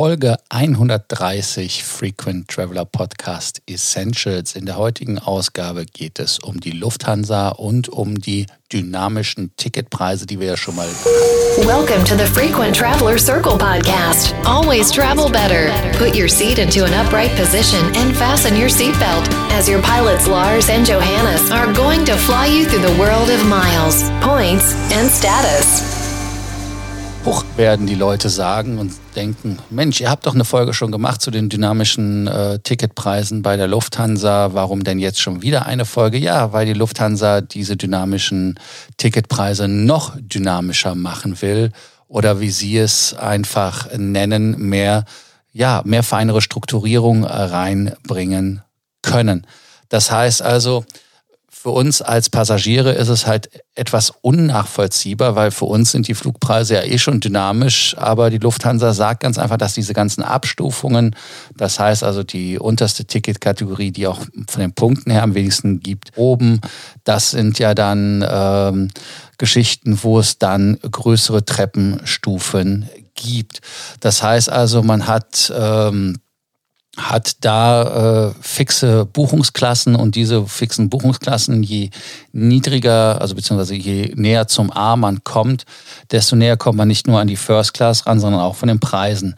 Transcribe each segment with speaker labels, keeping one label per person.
Speaker 1: Folge 130 Frequent Traveler Podcast Essentials. In der heutigen Ausgabe geht es um die Lufthansa und um die dynamischen Ticketpreise, die wir ja schon mal.
Speaker 2: Welcome to the Frequent Traveler Circle podcast. Always travel better. Put your seat into an upright position and fasten your seatbelt as your pilots Lars and Johannes are going to fly you through the world of miles, points and status.
Speaker 1: Bruch werden die Leute sagen und denken, Mensch, ihr habt doch eine Folge schon gemacht zu den dynamischen äh, Ticketpreisen bei der Lufthansa. Warum denn jetzt schon wieder eine Folge? Ja, weil die Lufthansa diese dynamischen Ticketpreise noch dynamischer machen will oder wie sie es einfach nennen, mehr, ja, mehr feinere Strukturierung reinbringen können. Das heißt also, für uns als Passagiere ist es halt etwas unnachvollziehbar, weil für uns sind die Flugpreise ja eh schon dynamisch, aber die Lufthansa sagt ganz einfach, dass diese ganzen Abstufungen, das heißt also die unterste Ticketkategorie, die auch von den Punkten her am wenigsten gibt, oben, das sind ja dann ähm, Geschichten, wo es dann größere Treppenstufen gibt. Das heißt also, man hat ähm, hat da äh, fixe Buchungsklassen und diese fixen Buchungsklassen, je niedriger, also beziehungsweise je näher zum A man kommt, desto näher kommt man nicht nur an die First Class ran, sondern auch von den Preisen.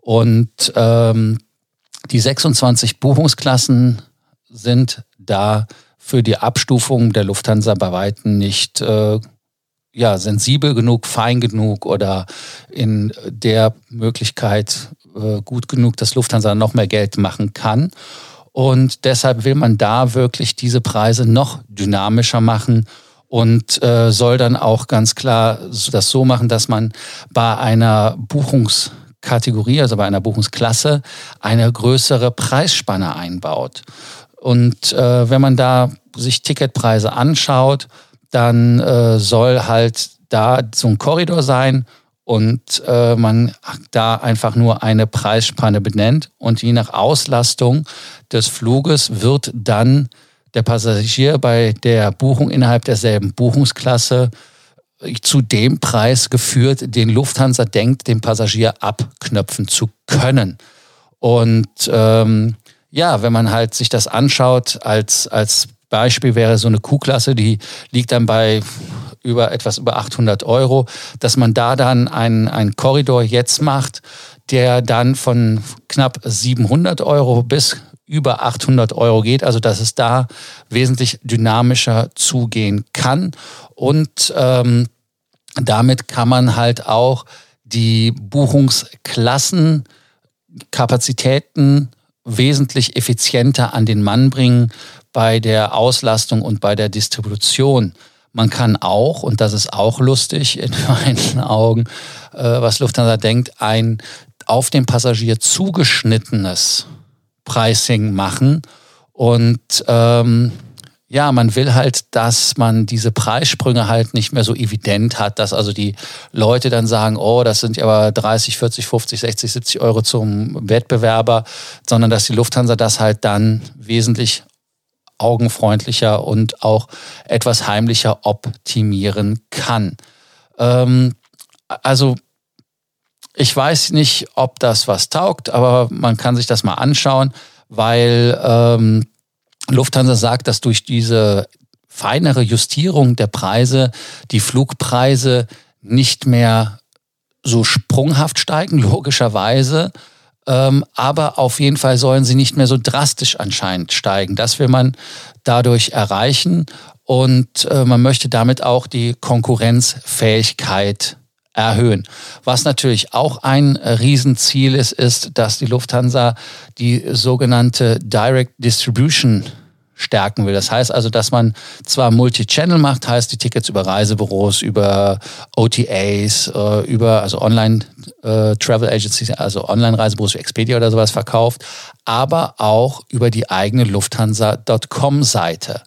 Speaker 1: Und ähm, die 26 Buchungsklassen sind da für die Abstufung der Lufthansa bei Weitem nicht äh, ja, sensibel genug, fein genug oder in der Möglichkeit äh, gut genug, dass Lufthansa noch mehr Geld machen kann. Und deshalb will man da wirklich diese Preise noch dynamischer machen und äh, soll dann auch ganz klar das so machen, dass man bei einer Buchungskategorie, also bei einer Buchungsklasse, eine größere Preisspanne einbaut. Und äh, wenn man da sich Ticketpreise anschaut, dann äh, soll halt da so ein Korridor sein und äh, man da einfach nur eine Preisspanne benennt und je nach Auslastung des Fluges wird dann der Passagier bei der Buchung innerhalb derselben Buchungsklasse zu dem Preis geführt, den Lufthansa denkt, den Passagier abknöpfen zu können. Und ähm, ja, wenn man halt sich das anschaut, als, als Beispiel wäre so eine Q-Klasse, die liegt dann bei über etwas über 800 Euro, dass man da dann einen, einen Korridor jetzt macht, der dann von knapp 700 Euro bis über 800 Euro geht, also dass es da wesentlich dynamischer zugehen kann. Und ähm, damit kann man halt auch die Buchungsklassen, Kapazitäten wesentlich effizienter an den Mann bringen bei der Auslastung und bei der Distribution. Man kann auch, und das ist auch lustig in meinen Augen, äh, was Lufthansa denkt, ein auf den Passagier zugeschnittenes Pricing machen. Und ähm, ja, man will halt, dass man diese Preissprünge halt nicht mehr so evident hat, dass also die Leute dann sagen, oh, das sind ja aber 30, 40, 50, 60, 70 Euro zum Wettbewerber, sondern dass die Lufthansa das halt dann wesentlich augenfreundlicher und auch etwas heimlicher optimieren kann. Ähm, also ich weiß nicht, ob das was taugt, aber man kann sich das mal anschauen, weil ähm, Lufthansa sagt, dass durch diese feinere Justierung der Preise die Flugpreise nicht mehr so sprunghaft steigen, logischerweise, ähm, aber auf jeden Fall sollen sie nicht mehr so drastisch anscheinend steigen. Das will man dadurch erreichen und äh, man möchte damit auch die Konkurrenzfähigkeit erhöhen. Was natürlich auch ein Riesenziel ist, ist, dass die Lufthansa die sogenannte Direct Distribution stärken will. Das heißt also, dass man zwar Multi-Channel macht, heißt die Tickets über Reisebüros, über OTAs, äh, über also Online äh, also Online-Reisebüros wie Expedia oder sowas verkauft, aber auch über die eigene Lufthansa.com-Seite.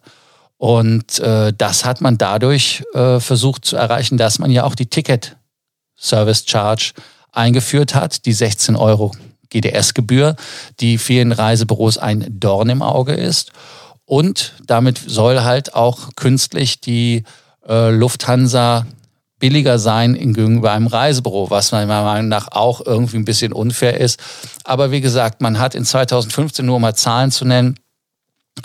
Speaker 1: Und äh, das hat man dadurch äh, versucht zu erreichen, dass man ja auch die Ticket Service Charge eingeführt hat, die 16 Euro GDS-Gebühr, die vielen Reisebüros ein Dorn im Auge ist. Und damit soll halt auch künstlich die äh, Lufthansa billiger sein gegenüber einem Reisebüro, was meiner Meinung nach auch irgendwie ein bisschen unfair ist. Aber wie gesagt, man hat in 2015 nur mal Zahlen zu nennen,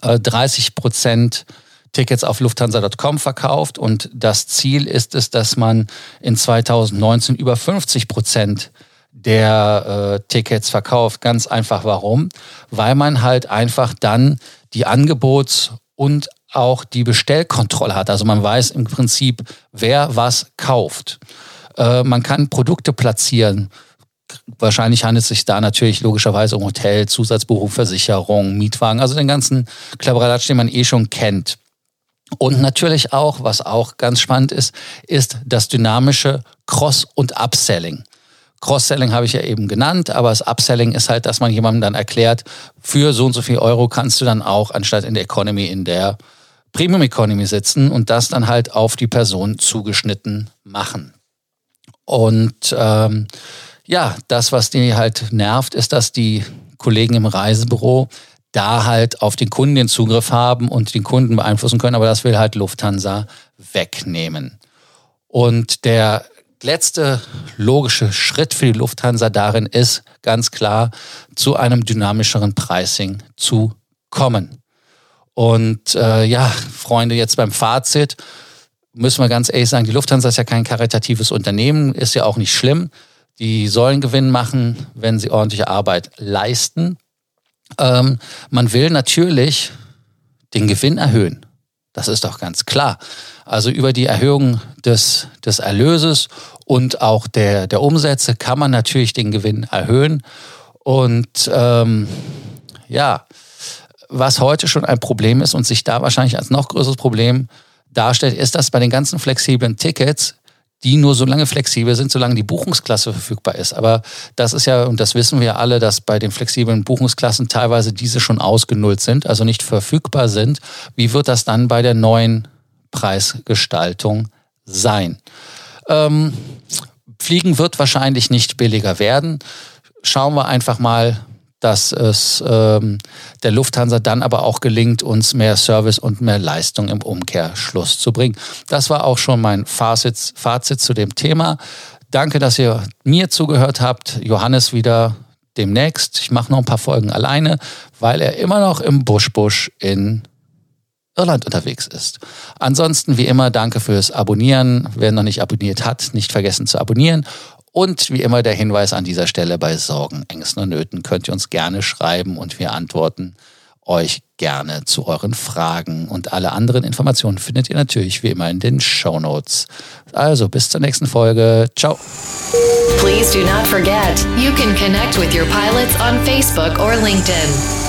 Speaker 1: 30 äh, Prozent Tickets auf Lufthansa.com verkauft und das Ziel ist es, dass man in 2019 über 50 Prozent der äh, Tickets verkauft. Ganz einfach warum? Weil man halt einfach dann die Angebots- und auch die Bestellkontrolle hat. Also man weiß im Prinzip, wer was kauft. Äh, man kann Produkte platzieren. Wahrscheinlich handelt es sich da natürlich logischerweise um Hotel, Zusatzbuchung, Versicherung, Mietwagen, also den ganzen Klapperadatsch, den man eh schon kennt. Und natürlich auch, was auch ganz spannend ist, ist das dynamische Cross- und Upselling. Cross-Selling habe ich ja eben genannt, aber das Upselling ist halt, dass man jemandem dann erklärt, für so und so viel Euro kannst du dann auch, anstatt in der Economy, in der Premium Economy sitzen und das dann halt auf die Person zugeschnitten machen. Und ähm, ja, das, was die halt nervt, ist, dass die Kollegen im Reisebüro da halt auf den Kunden den Zugriff haben und den Kunden beeinflussen können, aber das will halt Lufthansa wegnehmen. Und der letzte logische Schritt für die Lufthansa darin ist ganz klar, zu einem dynamischeren Pricing zu kommen. Und äh, ja, Freunde, jetzt beim Fazit müssen wir ganz ehrlich sagen, die Lufthansa ist ja kein karitatives Unternehmen, ist ja auch nicht schlimm. Die sollen Gewinn machen, wenn sie ordentliche Arbeit leisten. Ähm, man will natürlich den Gewinn erhöhen. Das ist doch ganz klar. Also über die Erhöhung des, des Erlöses und auch der, der Umsätze kann man natürlich den Gewinn erhöhen. Und ähm, ja, was heute schon ein Problem ist und sich da wahrscheinlich als noch größeres Problem darstellt, ist, dass bei den ganzen flexiblen Tickets, die nur so lange flexibel sind, solange die Buchungsklasse verfügbar ist. Aber das ist ja, und das wissen wir alle, dass bei den flexiblen Buchungsklassen teilweise diese schon ausgenullt sind, also nicht verfügbar sind. Wie wird das dann bei der neuen Preisgestaltung sein? Ähm, Fliegen wird wahrscheinlich nicht billiger werden. Schauen wir einfach mal, dass es ähm, der Lufthansa dann aber auch gelingt, uns mehr Service und mehr Leistung im Umkehrschluss zu bringen. Das war auch schon mein Fazit, Fazit zu dem Thema. Danke, dass ihr mir zugehört habt. Johannes wieder demnächst. Ich mache noch ein paar Folgen alleine, weil er immer noch im Busch-Busch in Irland unterwegs ist. Ansonsten wie immer danke fürs Abonnieren. Wer noch nicht abonniert hat, nicht vergessen zu abonnieren und wie immer der Hinweis an dieser Stelle bei Sorgen, Ängsten und Nöten könnt ihr uns gerne schreiben und wir antworten euch gerne zu euren Fragen. Und alle anderen Informationen findet ihr natürlich wie immer in den Show Notes. Also bis zur nächsten Folge. Ciao.
Speaker 2: Please do not forget, you can connect with your pilots on Facebook or LinkedIn.